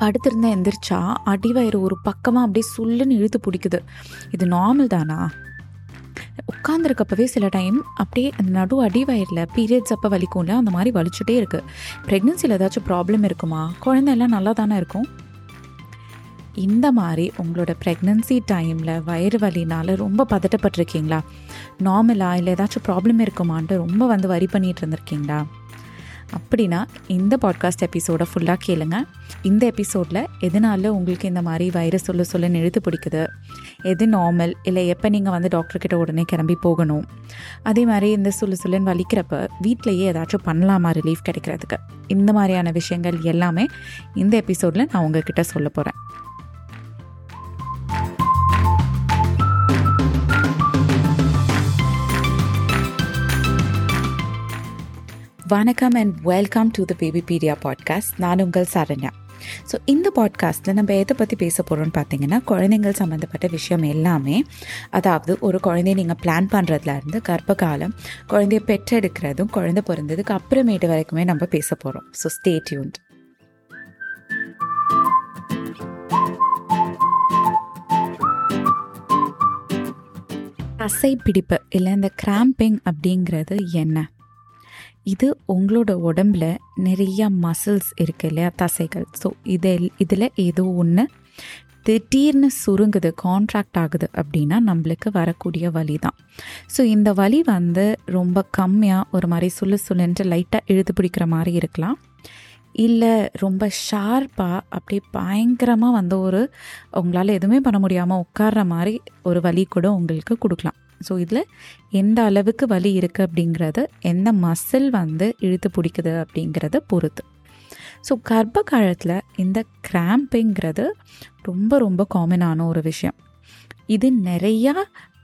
படுத்திருந்தா எந்திரிச்சா அடிவயிறு ஒரு பக்கமாக அப்படியே சுள்ளுன்னு இழுத்து பிடிக்குது. இது நார்மல் தானா? உட்காந்துருக்கப்பவே சில டைம் அப்படியே அந்த நடு அடிவயிறில் பீரியட்ஸ் அப்போ வலிக்கும்ல அந்த மாதிரி வலிச்சுட்டே இருக்குது ப்ரெக்னென்சியில் ஏதாச்சும் ப்ராப்ளம் இருக்குமா? குழந்தை எல்லாம் நல்லா தானே இருக்கும்? இந்த மாதிரி உங்களோட ப்ரெக்னென்சி டைமில் வயிறு வலினால் ரொம்ப பதட்டப்பட்டிருக்கீங்களா? நார்மலாக இல்லை ஏதாச்சும் ப்ராப்ளம் இருக்குமான்ட்டு ரொம்ப வந்து வரி பண்ணிகிட்டு இருந்திருக்கீங்களா? அப்படின்னா இந்த பாட்காஸ்ட் எபிசோடை ஃபுல்லாக கேளுங்க. இந்த எபிசோடில் எதனால உங்களுக்கு இந்த மாதிரி வைரஸ் சொல்ல சொல்ல இழுத்து பிடிக்குது? எது நார்மல் இல்லை எப்போ நீங்கள் வந்து டாக்டர்கிட்ட உடனே கிளம்பி போகணும்? அதே மாதிரி இந்த சுள்ளு சொல்லுன்னு வலிக்கிறப்ப வீட்டிலையே ஏதாச்சும் பண்ணலாமா ரிலீஃப் கிடைக்கிறதுக்கு? இந்த மாதிரியான விஷயங்கள் எல்லாமே இந்த எபிசோடில் நான் உங்ககிட்ட சொல்ல போகிறேன் வணக்கம் and welcome to the Babypedia podcast நான் உங்கள் சரண்யா. ஸோ இந்த பாட்காஸ்ட்டில் நம்ம எதை பற்றி பேச போகிறோம்னு பார்த்தீங்கன்னா குழந்தைங்கள் சம்மந்தப்பட்ட விஷயம் எல்லாமே அதாவது ஒரு குழந்தைய நீங்கள் பிளான் பண்ணுறதுலேருந்து கர்ப்ப காலம் குழந்தைய பெற்றெடுக்கிறதும் குழந்தை பிறந்ததுக்கு அப்புறமேட்டு வரைக்குமே நம்ம பேச போகிறோம் ஸோ ஸ்டே டியூன்ட் தசை பிடிப்பு இல்லை இந்த கிராம்பிங் அப்படிங்கிறது என்ன? இது உங்களோட உடம்புல நிறைய மசில்ஸ் இருக்கு இல்லையா? தசைகள். ஸோ இதில் இதில் ஏதோ ஒன்று திடீர்னு சுருங்குது கான்ட்ராக்ட் ஆகுது அப்படின்னா நம்மளுக்கு வரக்கூடிய வலி தான் ஸோ இந்த வலி வந்து ரொம்ப கம்மியாக ஒரு மாதிரி சுழு சுழன்று லைட்டாக இழுத்து பிடிக்கிற மாதிரி இருக்கலாம். இல்லை ரொம்ப ஷார்ப்பாக அப்படியே பயங்கரமாக வந்து ஒரு உங்களால் எதுவுமே பண்ண முடியாமல் உட்கார்ற மாதிரி ஒரு வலி கூட உங்களுக்கு கொடுக்கலாம். ஸோ இதில் எந்த அளவுக்கு வலி இருக்குது அப்படிங்கிறது எந்த மசில் வந்து இழுத்து பிடிக்குது அப்படிங்கிறத பொறுத்து. ஸோ கர்ப்ப காலத்தில் இந்த கிராம்பிங்கிறது ரொம்ப ரொம்ப காமனான ஒரு விஷயம். இது நிறையா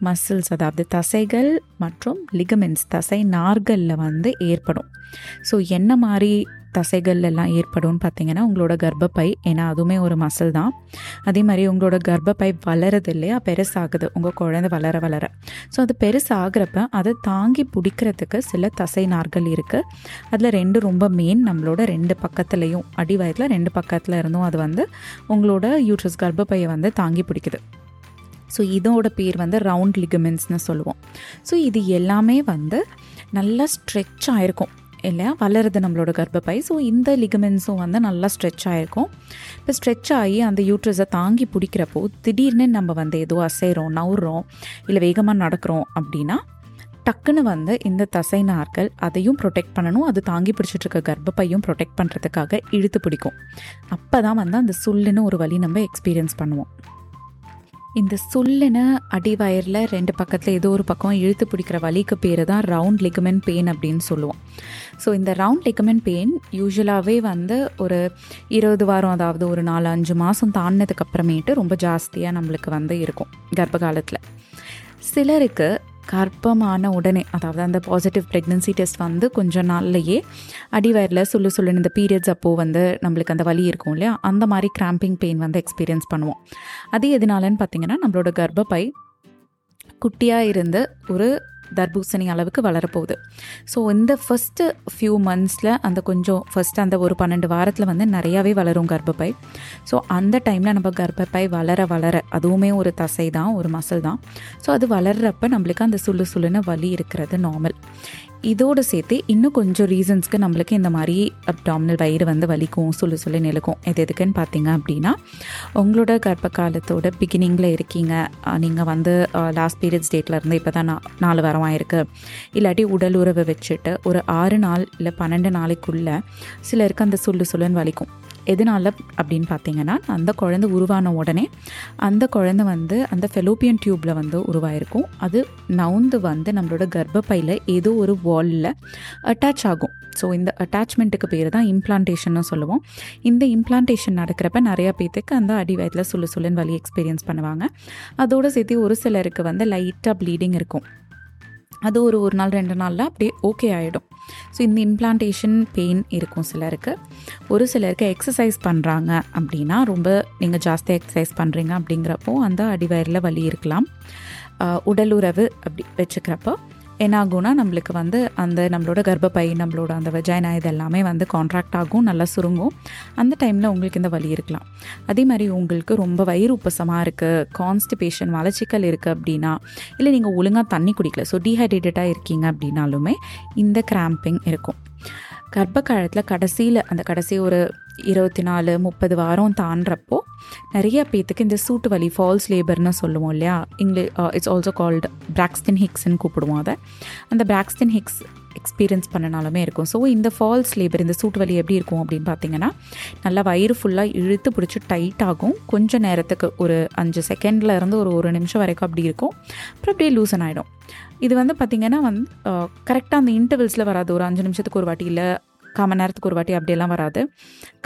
மசில்ஸ் அதாவது தசைகள் மற்றும் லிகமெண்ட்ஸ் தசை நார்களில் வந்து ஏற்படும். ஸோ என்ன மாதிரி தசைகள் எல்லாம் ஏற்படும்னு பார்த்தீங்கன்னா உங்களோட கர்ப்பப்பை ஏன்னா அதுவுமே ஒரு மசில் தான். அதே மாதிரி உங்களோட கர்ப்பப்பை வளருது இல்லையா? பெருசாகுது. உங்கள் குழந்தை வளர வளர. ஸோ அது பெருசாகிறப்ப அதை தாங்கி பிடிக்கிறதுக்கு சில தசை நார்கள் இருக்குது அதில் ரெண்டு ரொம்ப மெயின் நம்மளோட ரெண்டு பக்கத்துலேயும் அடி வயதில் ரெண்டு பக்கத்தில் இருந்தும் அது வந்து உங்களோட யூட்ரஸ் கர்ப்பப்பையை வந்து தாங்கி பிடிக்குது. ஸோ இதோட பேர் வந்து ரவுண்ட் லிகமெண்ட்ஸ்னு சொல்லுவோம். ஸோ இது எல்லாமே வந்து நல்லா ஸ்ட்ரெச் ஆகிருக்கும் இல்லையா? வளருது நம்மளோட கர்ப்பப்பை. ஸோ இந்த லிகமெண்ட்ஸும் வந்து நல்லா ஸ்ட்ரெச் ஆகிருக்கும் இப்போ ஸ்ட்ரெச் ஆகி அந்த யூட்ரஸை தாங்கி பிடிக்கிறப்போ திடீர்னு நம்ம வந்து ஏதோ அசைகிறோம் நவுறோம் இல்லை வேகமாக நடக்கிறோம் அப்படின்னா டக்குன்னு வந்து இந்த தசை நார்கள் அதையும் ப்ரொடெக்ட் பண்ணணும். அது தாங்கி பிடிச்சிட்டு இருக்க கர்ப்பப்பையும் ப்ரொடெக்ட் பண்ணுறதுக்காக இழுத்து பிடிக்கும். அப்போ தான் வந்து அந்த சுல்லுன்னு ஒரு வழி நம்ம எக்ஸ்பீரியன்ஸ் பண்ணுவோம். இந்த சொல்லுன்னு அடிவயரில் ரெண்டு பக்கத்தில் ஏதோ ஒரு பக்கம் இழுத்து பிடிக்கிற வலிக்கு பேர் தான் ரவுண்ட் லிகமெண்ட் பெயின் அப்படின்னு சொல்லுவோம். ஸோ இந்த ரவுண்ட் லிகமெண்ட் பெயின் யூஸ்வலாகவே வந்து ஒரு இருபது வாரம் அதாவது ஒரு நாலு அஞ்சு மாதம் தாண்டினதுக்கு அப்புறமேட்டு ரொம்ப ஜாஸ்தியாக நம்மளுக்கு வந்து இருக்கும் கர்ப்ப காலத்தில் சிலருக்கு கர்ப்பமான உடனே அதாவது அந்த பாசிட்டிவ் ப்ரெக்னன்சி டெஸ்ட் வந்து கொஞ்சம் நாள்லையே அடிவயரில் சொல்லு சொல்லுன்னு இந்த பீரியட்ஸ் அப்போது வந்து நம்மளுக்கு அந்த வலி இருக்கும் இல்லையா? அந்த மாதிரி கிராம்பிங் பெயின் வந்து எக்ஸ்பீரியன்ஸ் பண்ணுவோம். அது எதனாலன்னு பார்த்தீங்கன்னா நம்மளோட கர்ப்பப்பை குட்டியாக இருந்து ஒரு தர்பூசணி அளவுக்கு வளரப்போகுது. ஸோ இந்த ஃபஸ்ட்டு ஃபியூ மந்த்ஸில் அந்த கொஞ்சம் ஃபஸ்ட்டு அந்த ஒரு பன்னெண்டு வாரத்தில் வந்து நிறையாவே வளரும் கர்ப்பப்பை. ஸோ அந்த டைமில் நம்ம கர்ப்பப்பை வளர வளர அதுவுமே ஒரு தசை தான் ஒரு மசில் தான். ஸோ அது வளர்கிறப்ப நம்மளுக்கு அந்த சுள்ளு சுள்ளுன்னு வலி இருக்கிறது நார்மல் இதோடு சேர்த்து இன்னும் கொஞ்சம் ரீசன்ஸ்க்கு நம்மளுக்கு இந்த மாதிரி அப்டாமினல் வயிறு வந்து வலிக்கும் சொல்லு சொல்லி நிலக்கும். எது எதுக்குன்னு பார்த்தீங்க அப்படின்னா உங்களோட கர்ப்ப காலத்தோட பிகினிங்கில் இருக்கீங்க நீங்கள் வந்து லாஸ்ட் பீரியட்ஸ் டேட்டில் இருந்து இப்போ தான் நாலு வாரம் ஆயிருக்கு. இல்லாட்டி உடல் உறவை வச்சுட்டு ஒரு ஆறு நாள் இல்லை பன்னெண்டு நாளைக்குள்ளே சிலருக்கு அந்த சொல்லு சொல்லுன்னு வலிக்கும். எதனால் அப்படின்னு பார்த்தீங்கன்னா அந்த குழந்தை உருவான உடனே அந்த குழந்தை வந்து அந்த ஃபெலோப்பியன் டியூப்பில் வந்து உருவாயிருக்கும். அது நவுந்து வந்து நம்மளோட கர்ப்பப்பையில் ஏதோ ஒரு வாலில் அட்டாச் ஆகும். ஸோ இந்த அட்டாச்மெண்ட்டுக்கு பேர் தான் இம்ப்ளான்டேஷன்னு சொல்லுவோம். இந்த இம்ப்ளான்டேஷன் நடக்கிறப்ப நிறையா பேர்த்துக்கு அந்த அடி வயதில் சுழு சுள்ளுன்னு வலி எக்ஸ்பீரியன்ஸ் பண்ணுவாங்க. அதோடு சேர்த்து ஒரு சிலருக்கு வந்து லைட்டாக ப்ளீடிங் இருக்கும். அது ஒரு ஒரு நாள் ரெண்டு நாளில் அப்படியே ஓகே ஆகிடும் ஸோ இந்த இம்ப்ளான்டேஷன் பெயின் இருக்கும் சிலருக்கு. ஒரு சிலருக்கு எக்ஸசைஸ் பண்ணுறாங்க அப்படின்னா ரொம்ப நீங்கள் ஜாஸ்தியாக எக்ஸசைஸ் பண்ணுறீங்க அப்படிங்கிறப்போ அந்த அடிவயரில் வலி இருக்கலாம். உடலுறவு அப்படி வச்சுக்கிறப்போ என்ன ஆகும்னா நம்மளுக்கு வந்து அந்த நம்மளோட கர்ப்பப்பை நம்மளோட அந்த வெஜைனா இது எல்லாமே வந்து கான்ட்ராக்ட் ஆகும் நல்லா சுருங்கும். அந்த டைமில் உங்களுக்கு இந்த வலி இருக்கலாம். அதே மாதிரி உங்களுக்கு ரொம்ப வயிறு உப்பசமாக இருக்குது கான்ஸ்டிபேஷன் மலச்சிக்கல் இருக்குது அப்படின்னா இல்லை நீங்கள் ஒழுங்காக தண்ணி குடிக்கல ஸோ டீஹைட்ரேட்டடாக இருக்கீங்க அப்படின்னாலுமே இந்த கிராம்பிங் இருக்கும். கர்ப்ப காலத்தில் கடைசியில் அந்த கடைசி ஒரு இருபத்தி நாலு முப்பது வாரம் தாண்டுறப்போ நிறைய பேத்துக்கு இந்த சூட்டு வலி ஃபால்ஸ் லேபர்னு சொல்லுவோம் இல்லையா? இங்கிலி இட்ஸ் ஆல்சோ கால்டு பிராக்ஸ்டின் ஹிக்ஸ்ன்னு கூப்பிடுவோம் அதை. அந்த பிராக்ஸ்டின் ஹிக்ஸ் எக்ஸ்பீரியன்ஸ் பண்ணனாலுமே இருக்கும். ஸோ இந்த ஃபால்ஸ் லேபர் இந்த சூட்டு வலி எப்படி இருக்கும் அப்படின்னு பார்த்தீங்கன்னா நல்லா வயிறு ஃபுல்லாக இழுத்து பிடிச்சி டைட் ஆகும். கொஞ்சம் நேரத்துக்கு ஒரு அஞ்சு செகண்டில் இருந்து ஒரு ஒரு நிமிஷம் வரைக்கும் அப்படி இருக்கும். அப்புறம் அப்படியே லூசன் ஆகிடும் இது வந்து பார்த்திங்கன்னா வந்து கரெக்டாக அந்த இன்டர்வல்ஸில் வராது. ஒரு அஞ்சு நிமிஷத்துக்கு ஒரு வாட்டி இல்லை கால் மணி நேரத்துக்கு ஒரு வாட்டி அப்படியெல்லாம் வராது.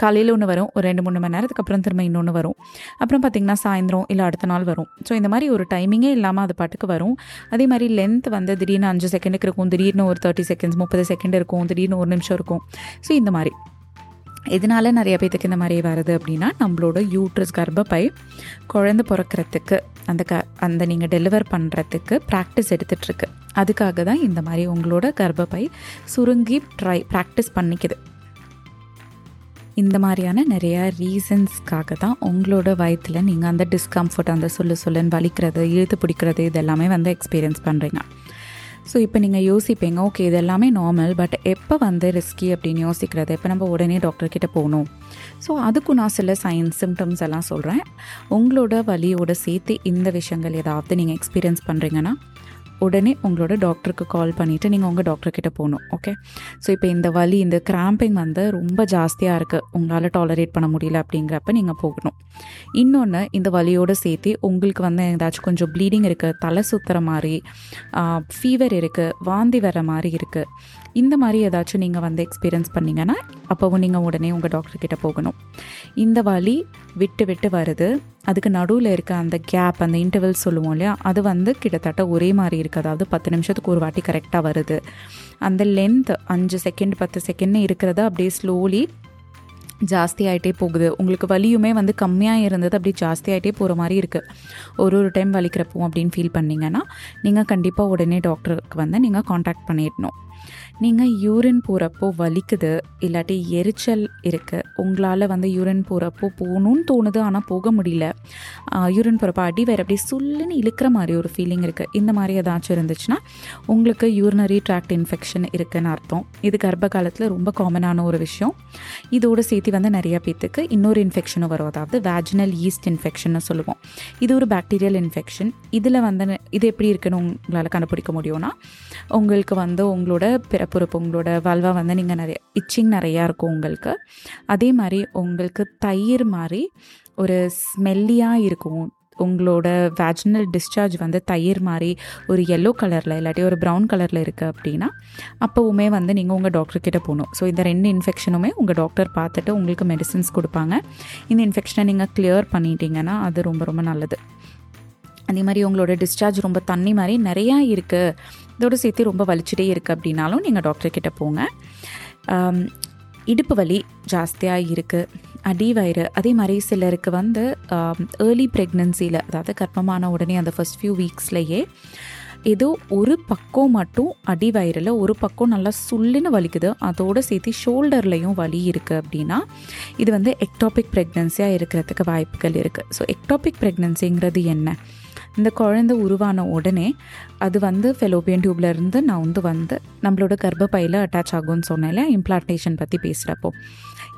காலையில் ஒன்று வரும் ஒரு ரெண்டு மூணு மணி நேரத்துக்கு அப்புறம் திரும்ப இன்னொன்று வரும். அப்புறம் பார்த்திங்கன்னா சாயந்தரம் இல்லை அடுத்த நாள் வரும். ஸோ இந்த மாதிரி ஒரு டைமிங்கே இல்லாமல் அது பாட்டுக்கு வரும். அதே மாதிரி லென்த் வந்து திடீர்னு அஞ்சு செகண்டுக்கு இருக்கும் திடீர்னு ஒரு தேர்ட்டி செகண்ட்ஸ் முப்பது செகண்ட் இருக்கும் திடீர்னு ஒரு நிமிஷம் இருக்கும். ஸோ இந்த மாதிரி. இதனால நிறைய பேத்துக்கு இந்த மாதிரி வருது அப்படின்னா நம்மளோட யூட்ரஸ் கர்ப்பப்பை குழந்தை பிறக்கிறதுக்கு அந்த க அந்த நீங்கள் டெலிவர் பண்ணுறதுக்கு ப்ராக்டிஸ் எடுத்துகிட்ருக்கு அதுக்காக தான் இந்த மாதிரி உங்களோட கர்ப்பப்பை சுருங்கி ட்ரை ப்ராக்டிஸ் பண்ணிக்குது. இந்த மாதிரியான நிறையா ரீசன்ஸ்க்காக தான் உங்களோட வயத்தில் நீங்கள் அந்த டிஸ்கம்ஃபர்ட் அந்த சொல்லு சொல்லுன்னு வலிக்கிறது இழுத்து பிடிக்கிறது இதெல்லாமே வந்து எக்ஸ்பீரியன்ஸ் பண்ணுறீங்க ஸோ இப்போ நீங்கள் யோசிப்பீங்க ஓகே இது எல்லாமே நார்மல் பட் எப்போ வந்து ரிஸ்கி அப்படின்னு யோசிக்கிறது? எப்போ நம்ம உடனே டாக்டர்கிட்ட போகணும். ஸோ அதுக்கும் நான் சில சைன்ஸ் சிம்டம்ஸ் எல்லாம் சொல்கிறேன் உங்களோட வலியோட சேர்த்து இந்த விஷயங்கள் ஏதாவது நீங்கள் எக்ஸ்பீரியன்ஸ் பண்ணுறீங்கன்னா உடனே உங்களோட டாக்டருக்கு கால் பண்ணிவிட்டு நீங்கள் உங்கள் டாக்டர்கிட்ட போகணும் ஓகே ஸோ இப்போ இந்த வலி இந்த கிராம்பிங் வந்து ரொம்ப ஜாஸ்தியாக இருக்குது உங்களால் டாலரேட் பண்ண முடியல அப்படிங்கிறப்ப நீங்கள் போகணும். இன்னொன்று இந்த வலியோடு சேர்த்து உங்களுக்கு வந்து ஏதாச்சும் கொஞ்சம் ப்ளீடிங் இருக்குது தலை சுற்றுற மாதிரி ஃபீவர் இருக்குது வாந்தி வர மாதிரி இருக்குது இந்த மாதிரி ஏதாச்சும் நீங்கள் வந்து எக்ஸ்பீரியன்ஸ் பண்ணிங்கன்னா அப்போவும் நீங்கள் உடனே உங்கள் டாக்டர்கிட்ட போகணும். இந்த வலி விட்டு விட்டு வருது. அதுக்கு நடுவில் இருக்க அந்த கேப் அந்த இன்டர்வல் சொல்லுவோம் இல்லையா அது வந்து கிட்டத்தட்ட ஒரே மாதிரி இருக்குது அதாவது பத்து நிமிஷத்துக்கு ஒரு வாட்டி கரெக்டாக வருது. அந்த லென்த் அஞ்சு செகண்ட் பத்து செகண்ட்னு இருக்கிறத அப்படியே ஸ்லோலி ஜாஸ்தியாயிட்டே போகுது. உங்களுக்கு வலியுமே வந்து கம்மியாக இருந்தது அப்படி ஜாஸ்தியாயிட்டே போகிற மாதிரி இருக்குது ஒரு ஒரு டைம் வலிக்கிறப்போ அப்படின்னு ஃபீல் பண்ணிங்கன்னா நீங்கள் கண்டிப்பாக உடனே டாக்டருக்கு வந்து நீங்கள் காண்டாக்ட் பண்ணிடணும். நீங்கள் யூரின் போகிறப்போ வலிக்குது இல்லாட்டி எரிச்சல் இருக்குது உங்களால் வந்து யூரின் போகிறப்போ போகணும்னு தோணுது ஆனால் போக முடியல. யூரின் போகிறப்போ அடி வேறு அப்படியே சுல்லுன்னு இழுக்கிற மாதிரி ஒரு ஃபீலிங் இருக்குது இந்த மாதிரி ஏதாச்சும் இருந்துச்சுன்னா உங்களுக்கு யூரினரி ட்ராக்ட் இன்ஃபெக்ஷன் இருக்குதுன்னு அர்த்தம். இது கர்ப்ப காலத்தில் ரொம்ப காமனான ஒரு விஷயம். இதோடு சேர்த்து வந்து நிறைய பேத்துக்கு இன்னொரு இன்ஃபெக்ஷனும் வரும். அதாவது வேஜினல் ஈஸ்ட் இன்ஃபெக்ஷன்னு சொல்லுவோம். இது ஒரு பாக்டீரியல் இன்ஃபெக்ஷன் இதில் வந்து இது எப்படி இருக்குன்னு உங்களால் கண்டுபிடிக்க முடியும்னா உங்களுக்கு வந்து உங்களோட பிறப்புறுப்பு உங்களோட வல்வா வந்து நீங்கள் நிறைய இச்சிங் நிறையா இருக்கும் உங்களுக்கு. அதே மாதிரி உங்களுக்கு தயிர் மாதிரி ஒரு ஸ்மெல்லியாக இருக்கும். உங்களோட வேஜினல் டிஸ்சார்ஜ் வந்து தயிர் மாதிரி ஒரு எல்லோ கலரில் இல்லாட்டி ஒரு ப்ரௌன் கலரில் இருக்குது அப்படின்னா அப்போவுமே வந்து நீங்கள் உங்கள் டாக்டர்கிட்ட போகணும். ஸோ இந்த ரெண்டு இன்ஃபெக்ஷனுமே உங்கள் டாக்டர் பார்த்துட்டு உங்களுக்கு மெடிசின்ஸ் கொடுப்பாங்க. இந்த இன்ஃபெக்ஷனை நீங்கள் கிளியர் பண்ணிட்டீங்கன்னா அது ரொம்ப ரொம்ப நல்லது. அதே மாதிரி உங்களோட டிஸ்சார்ஜ் ரொம்ப தண்ணி மாதிரி நிறையா இருக்குது இதோடு சேர்த்து ரொம்ப வலிச்சுட்டே இருக்குது அப்படின்னாலும் நீங்கள் டாக்டர்கிட்ட போங்க. இடுப்பு வலி ஜாஸ்தியாக இருக்குது அடிவயிறு அதே மாதிரி சிலருக்கு வந்து ஏர்லி ப்ரெக்னென்சியில் அதாவது கர்ப்பமான உடனே அந்த ஃபஸ்ட் ஃபியூ வீக்ஸ்லேயே ஏதோ ஒரு பக்கம் மட்டும் அடிவயிறில் ஒரு பக்கம் நல்லா சுள்ளுன்னு வலிக்குது. அதோடு சேர்த்து ஷோல்டர்லையும் வலி இருக்குது அப்படின்னா இது வந்து எக்டாபிக் ப்ரெக்னென்சியாக இருக்கிறதுக்கு வாய்ப்புகள் இருக்குது ஸோ எக்டாபிக் ப்ரெக்னென்சிங்கிறது என்ன? இந்த குழந்தை உருவான உடனே அது வந்து ஃபெலோபியன் டியூப்லேருந்து நான் வந்து வந்து நம்மளோட கர்ப்பப்பையில் அட்டாச் ஆகும்னு சொன்னேன் இம்ப்ளான்டேஷன் பற்றி பேசுகிறப்போ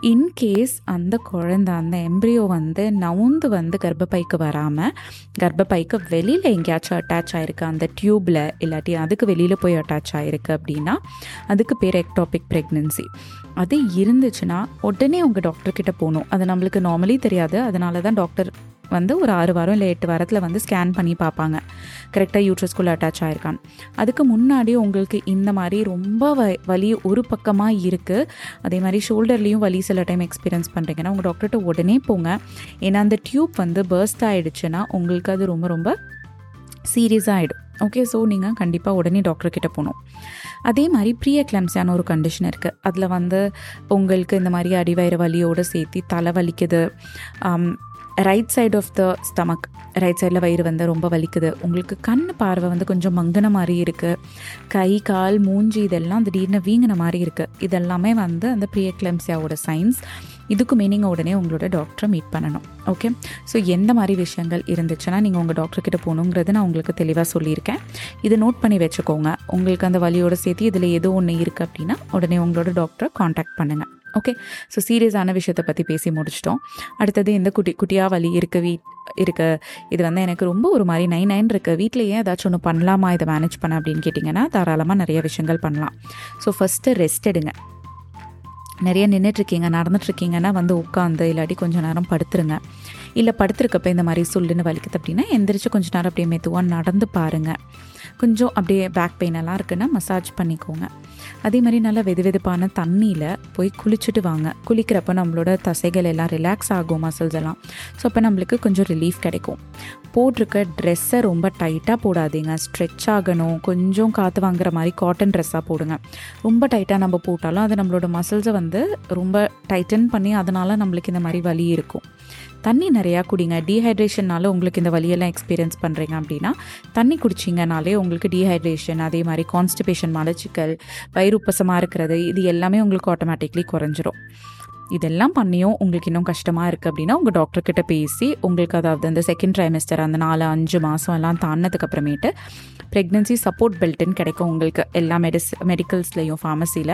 இன்கேஸ் அந்த குழந்த அந்த எம்ப்ரியோ வந்து நவுந்து வந்து கர்ப்பப்பைக்கு வராமல் கர்ப்பப்பைக்கு வெளியில் எங்கேயாச்சும் அட்டாச் ஆகிருக்கு அந்த டியூப்பில் இல்லாட்டி அதுக்கு வெளியில் போய் அட்டாச் ஆகிருக்கு அப்படின்னா அதுக்கு பேர் எக்டாபிக் ப்ரெக்னென்சி அது இருந்துச்சுன்னா உடனே உங்கள் டாக்டர்கிட்ட போகணும். அது நம்மளுக்கு நார்மலி தெரியாது. அதனால தான் டாக்டர் வந்து ஒரு ஆறு வாரம் இல்லை எட்டு வாரத்தில் வந்து ஸ்கேன் பண்ணி பார்ப்பாங்க. கரெக்டாக யூட்ரஸ்குள்ளே அட்டாச் ஆகிருக்கான் அதுக்கு முன்னாடி உங்களுக்கு இந்த மாதிரி ரொம்ப வ வலி ஒரு பக்கமாக இருக்குது அதே மாதிரி ஷோல்டர்லேயும் வலி சில டைம் எக்ஸ்பீரியன்ஸ் பண்ணுறீங்கன்னா உங்கள் டாக்டர்கிட்ட உடனே போங்க. ஏன்னா அந்த டியூப் வந்து பர்ஸ்ட் ஆகிடுச்சுன்னா உங்களுக்கு அது ரொம்ப ரொம்ப சீரியஸாக ஆகிடும் ஓகே ஸோ நீங்கள் கண்டிப்பாக உடனே டாக்டர்கிட்ட போகணும். அதே மாதிரி ப்ரீ எக்லாம்ஸியான ஒரு கண்டிஷன் இருக்குது அதில் வந்து உங்களுக்கு இந்த மாதிரி அடிவயிறு வலியோடு சேர்த்து தலை வலிக்குது. Right side of the stomach right சைடில் வயிறு வந்து ரொம்ப வலிக்குது. உங்களுக்கு கண் பார்வை வந்து கொஞ்சம் மங்கின மாதிரி இருக்குது கை கால் மூஞ்சி இதெல்லாம் திடீர்னு வீங்கின மாதிரி இருக்குது இதெல்லாமே வந்து அந்த ப்ரியக்லம்சியாவோட சைன்ஸ் இதுக்குமே நீங்கள் உடனே உங்களோட டாக்டரை மீட் பண்ணணும். ஓகே ஸோ எந்த மாதிரி விஷயங்கள் இருந்துச்சுன்னா நீங்கள் உங்கள் டாக்டர்கிட்ட போகணுங்கிறது நான் உங்களுக்கு தெளிவாக சொல்லியிருக்கேன். இதை நோட் பண்ணி வச்சுக்கோங்க. உங்களுக்கு அந்த வலியோட சேர்த்து இதில் ஏதோ ஒன்று இருக்குது அப்படின்னா உடனே உங்களோட டாக்டரை காண்டாக்ட் பண்ணுங்கள் ஓகே ஸோ சீரியஸான விஷயத்தை பற்றி பேசி முடிச்சிட்டோம். அடுத்தது இந்த குட்டி குட்டியாக வலி இருக்க வீட் இருக்க இது வந்து எனக்கு ரொம்ப ஒரு மாதிரி நைன் நைன் இருக்க. வீட்டில் ஏன் ஏதாச்சும் ஒன்று பண்ணலாமா? இதை மேனேஜ் பண்ண அப்படின்னு கேட்டிங்கன்னா தாராளமாக நிறைய விஷயங்கள் பண்ணலாம். ஸோ ஃபஸ்ட்டு ரெஸ்ட் எடுங்க. நிறைய நின்றுட்டுருக்கீங்க நடந்துட்டுருக்கீங்கன்னா வந்து உட்காந்து இல்லாட்டி கொஞ்சம் நேரம் படுத்துருங்க. இல்லை படுத்துருக்கப்ப இந்த மாதிரி சொல்லுன்னு வலிக்குது அப்படின்னா எந்திரிச்சு கொஞ்சம் நேரம் அப்படியே மெதுவாக நடந்து பாருங்கள் கொஞ்சம் அப்படியே பேக் பெயின் எல்லாம் இருக்குன்னா மசாஜ் பண்ணிக்கோங்க. அதே மாதிரி நல்லா வெது வெதுப்பான தண்ணியில் போய் குளிச்சுட்டு வாங்க. குளிக்கிறப்ப நம்மளோட தசைகள் எல்லாம் ரிலாக்ஸ் ஆகும் மசில்ஸ் எல்லாம். ஸோ அப்போ நம்மளுக்கு கொஞ்சம் ரிலீஃப் கிடைக்கும். போட்டிருக்க ட்ரெஸ்ஸை ரொம்ப டைட்டாக போடாதீங்க. ஸ்ட்ரெச் ஆகணும். கொஞ்சம் காற்று வாங்குற மாதிரி காட்டன் ட்ரெஸ்ஸாக போடுங்க. ரொம்ப டைட்டாக நம்ம போட்டாலும் அது நம்மளோட மசில்ஸை வந்து ரொம்ப டைட்டன் பண்ணி அதனால் நம்மளுக்கு இந்த மாதிரி வலி இருக்கும். தண்ணி நிறையா குடிங்க. டீஹைட்ரேஷன்னால உங்களுக்கு இந்த வலியெல்லாம் எக்ஸ்பீரியன்ஸ் பண்ணுறீங்க அப்படின்னா தண்ணி குடிச்சிங்கனாலே உங்களுக்கு டீஹைட்ரேஷன் அதே மாதிரி கான்ஸ்டிபேஷன் மலச்சிக்கல் வயிறு உப்பசமாக இருக்கிறது இது எல்லாமே உங்களுக்கு ஆட்டோமேட்டிக்லி குறைஞ்சிரும். இதெல்லாம் பண்ணியும் உங்களுக்கு இன்னும் கஷ்டமாக இருக்குது அப்படின்னா உங்கள் டாக்டர்கிட்ட பேசி உங்களுக்கு அதாவது அந்த செகண்ட் ட்ரைமெஸ்டர் அந்த நாலு அஞ்சு மாதம் எல்லாம் தாண்டினதுக்கப்புறமேட்டு ப்ரெக்னென்சி சப்போர்ட் பெல்ட்டுன்னு கிடைக்கும் உங்களுக்கு எல்லா மெடிஸ் மெடிக்கல்ஸ்லையும் ஃபார்மசியில்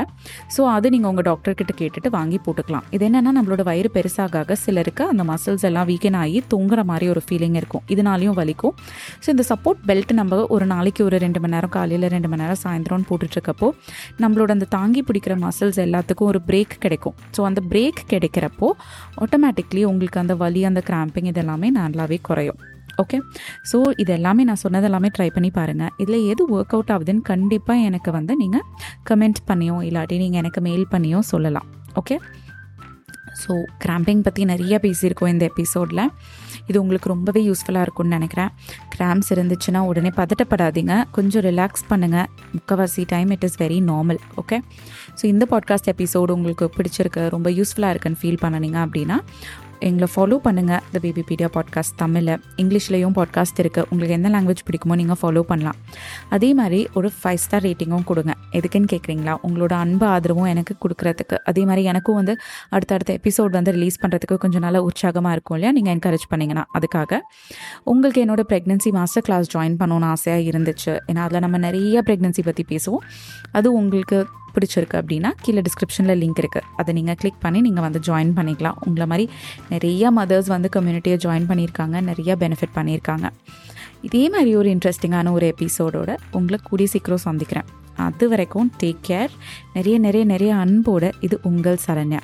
ஸோ அது நீங்கள் உங்கள் டாக்டர்கிட்ட கேட்டுட்டு வாங்கி போட்டுக்கலாம். இது என்னென்னா நம்மளோட வயிறு பெருசாக சிலருக்கு அந்த மசில்ஸ் எல்லாம் வீக்கன் ஆகி தூங்குற மாதிரி ஒரு ஃபீலிங் இருக்கும். இதனாலையும் வலிக்கும். ஸோ இந்த சப்போர்ட் பெல்ட் நம்ம ஒரு நாளைக்கு ஒரு ரெண்டு மணி நேரம் காலையில் ரெண்டு மணி நேரம் சாயந்தரம்னு போட்டுட்ருக்கப்போ நம்மளோட அந்த தாங்கி பிடிக்கிற மசில்ஸ் எல்லாத்துக்கும் ஒரு பிரேக் கிடைக்கும். ஸோ அந்த பிரேக் கிடைக்கிறப்போ ஆட்டோமேட்டிக்லி உங்களுக்கு அந்த வலி அந்த கிராம்பிங் இதெல்லாமே நல்லாவே குறையும். ஓகே ஸோ இது எல்லாமே நான் சொன்னதெல்லாமே ட்ரை பண்ணி பாருங்கள் இதில் எது ஒர்க் அவுட் ஆகுதுன்னு கண்டிப்பாக எனக்கு வந்து நீங்கள் கமெண்ட் பண்ணியோ இல்லாட்டி நீங்கள் எனக்கு மெயில் பண்ணியோ சொல்லலாம். ஓகே ஸோ கிராம்பிங் பற்றி நிறைய பேசியிருக்கோம் இந்த எபிசோடில் இது உங்களுக்கு ரொம்பவே யூஸ்ஃபுல்லாக இருக்கும்னு நினைக்கிறேன். கிராம்ஸ் இருந்துச்சுன்னா உடனே பதட்டப்படாதீங்க. கொஞ்சம் ரிலாக்ஸ் பண்ணுங்கள் முக்கவாசி time it is very normal okay so இந்த பாட்காஸ்ட் எபிசோடு உங்களுக்கு பிடிச்சிருக்கு ரொம்ப யூஸ்ஃபுல்லாக இருக்குன்னு ஃபீல் பண்ணினீங்க அப்படின்னா எங்களை ஃபாலோ பண்ணுங்கள் த பேபிபீடியா பாட்காஸ்ட் தமிழில். இங்கிலீஷ்லேயும் பாட்காஸ்ட் இருக்குது உங்களுக்கு எந்த லாங்குவேஜ் பிடிக்குமோ நீங்கள் ஃபாலோ பண்ணலாம். அதே மாதிரி ஒரு ஃபைவ் ஸ்டார் ரேட்டிங்கும் கொடுங்க. எதுக்குன்னு கேட்குறீங்களா உங்களோட அன்பு ஆதரவும் எனக்கு கொடுக்குறதுக்கு. அதே மாதிரி எனக்கும் வந்து அடுத்தடுத்த எபிசோட் வந்து ரிலீஸ் பண்ணுறதுக்கு கொஞ்சம் நல்லா உற்சாகமாக இருக்கும் இல்லையா? நீங்கள் என்கரேஜ் பண்ணிங்கன்னா. அதுக்காக உங்களுக்கு என்னோட ப்ரெக்னென்சி மாஸ்டர் கிளாஸ் ஜாயின் பண்ணணும்னு ஆசையாக இருந்துச்சு. ஏன்னா அதில் நம்ம நிறைய ப்ரெக்னென்சி பற்றி பேசுவோம். அது உங்களுக்கு பிடிச்சிருக்கு அப்படின்னா கீழே டிஸ்கிரிப்ஷனில் லிங்க் இருக்குது அதை நீங்கள் கிளிக் பண்ணி நீங்கள் வந்து ஜாயின் பண்ணிக்கலாம். உங்களை மாதிரி நிறைய மதர்ஸ் வந்து கம்யூனிட்டியை ஜாயின் பண்ணியிருக்காங்க. நிறைய பெனிஃபிட் பண்ணியிருக்காங்க. இதே மாதிரி ஒரு இன்ட்ரெஸ்டிங்கான ஒரு எபிசோடோடு உங்களை கூடிய சீக்கிரம் சந்திக்கிறேன். அது வரைக்கும் டேக் கேர் நிறைய நிறைய நிறைய அன்போட இது உங்கள் சரண்யா.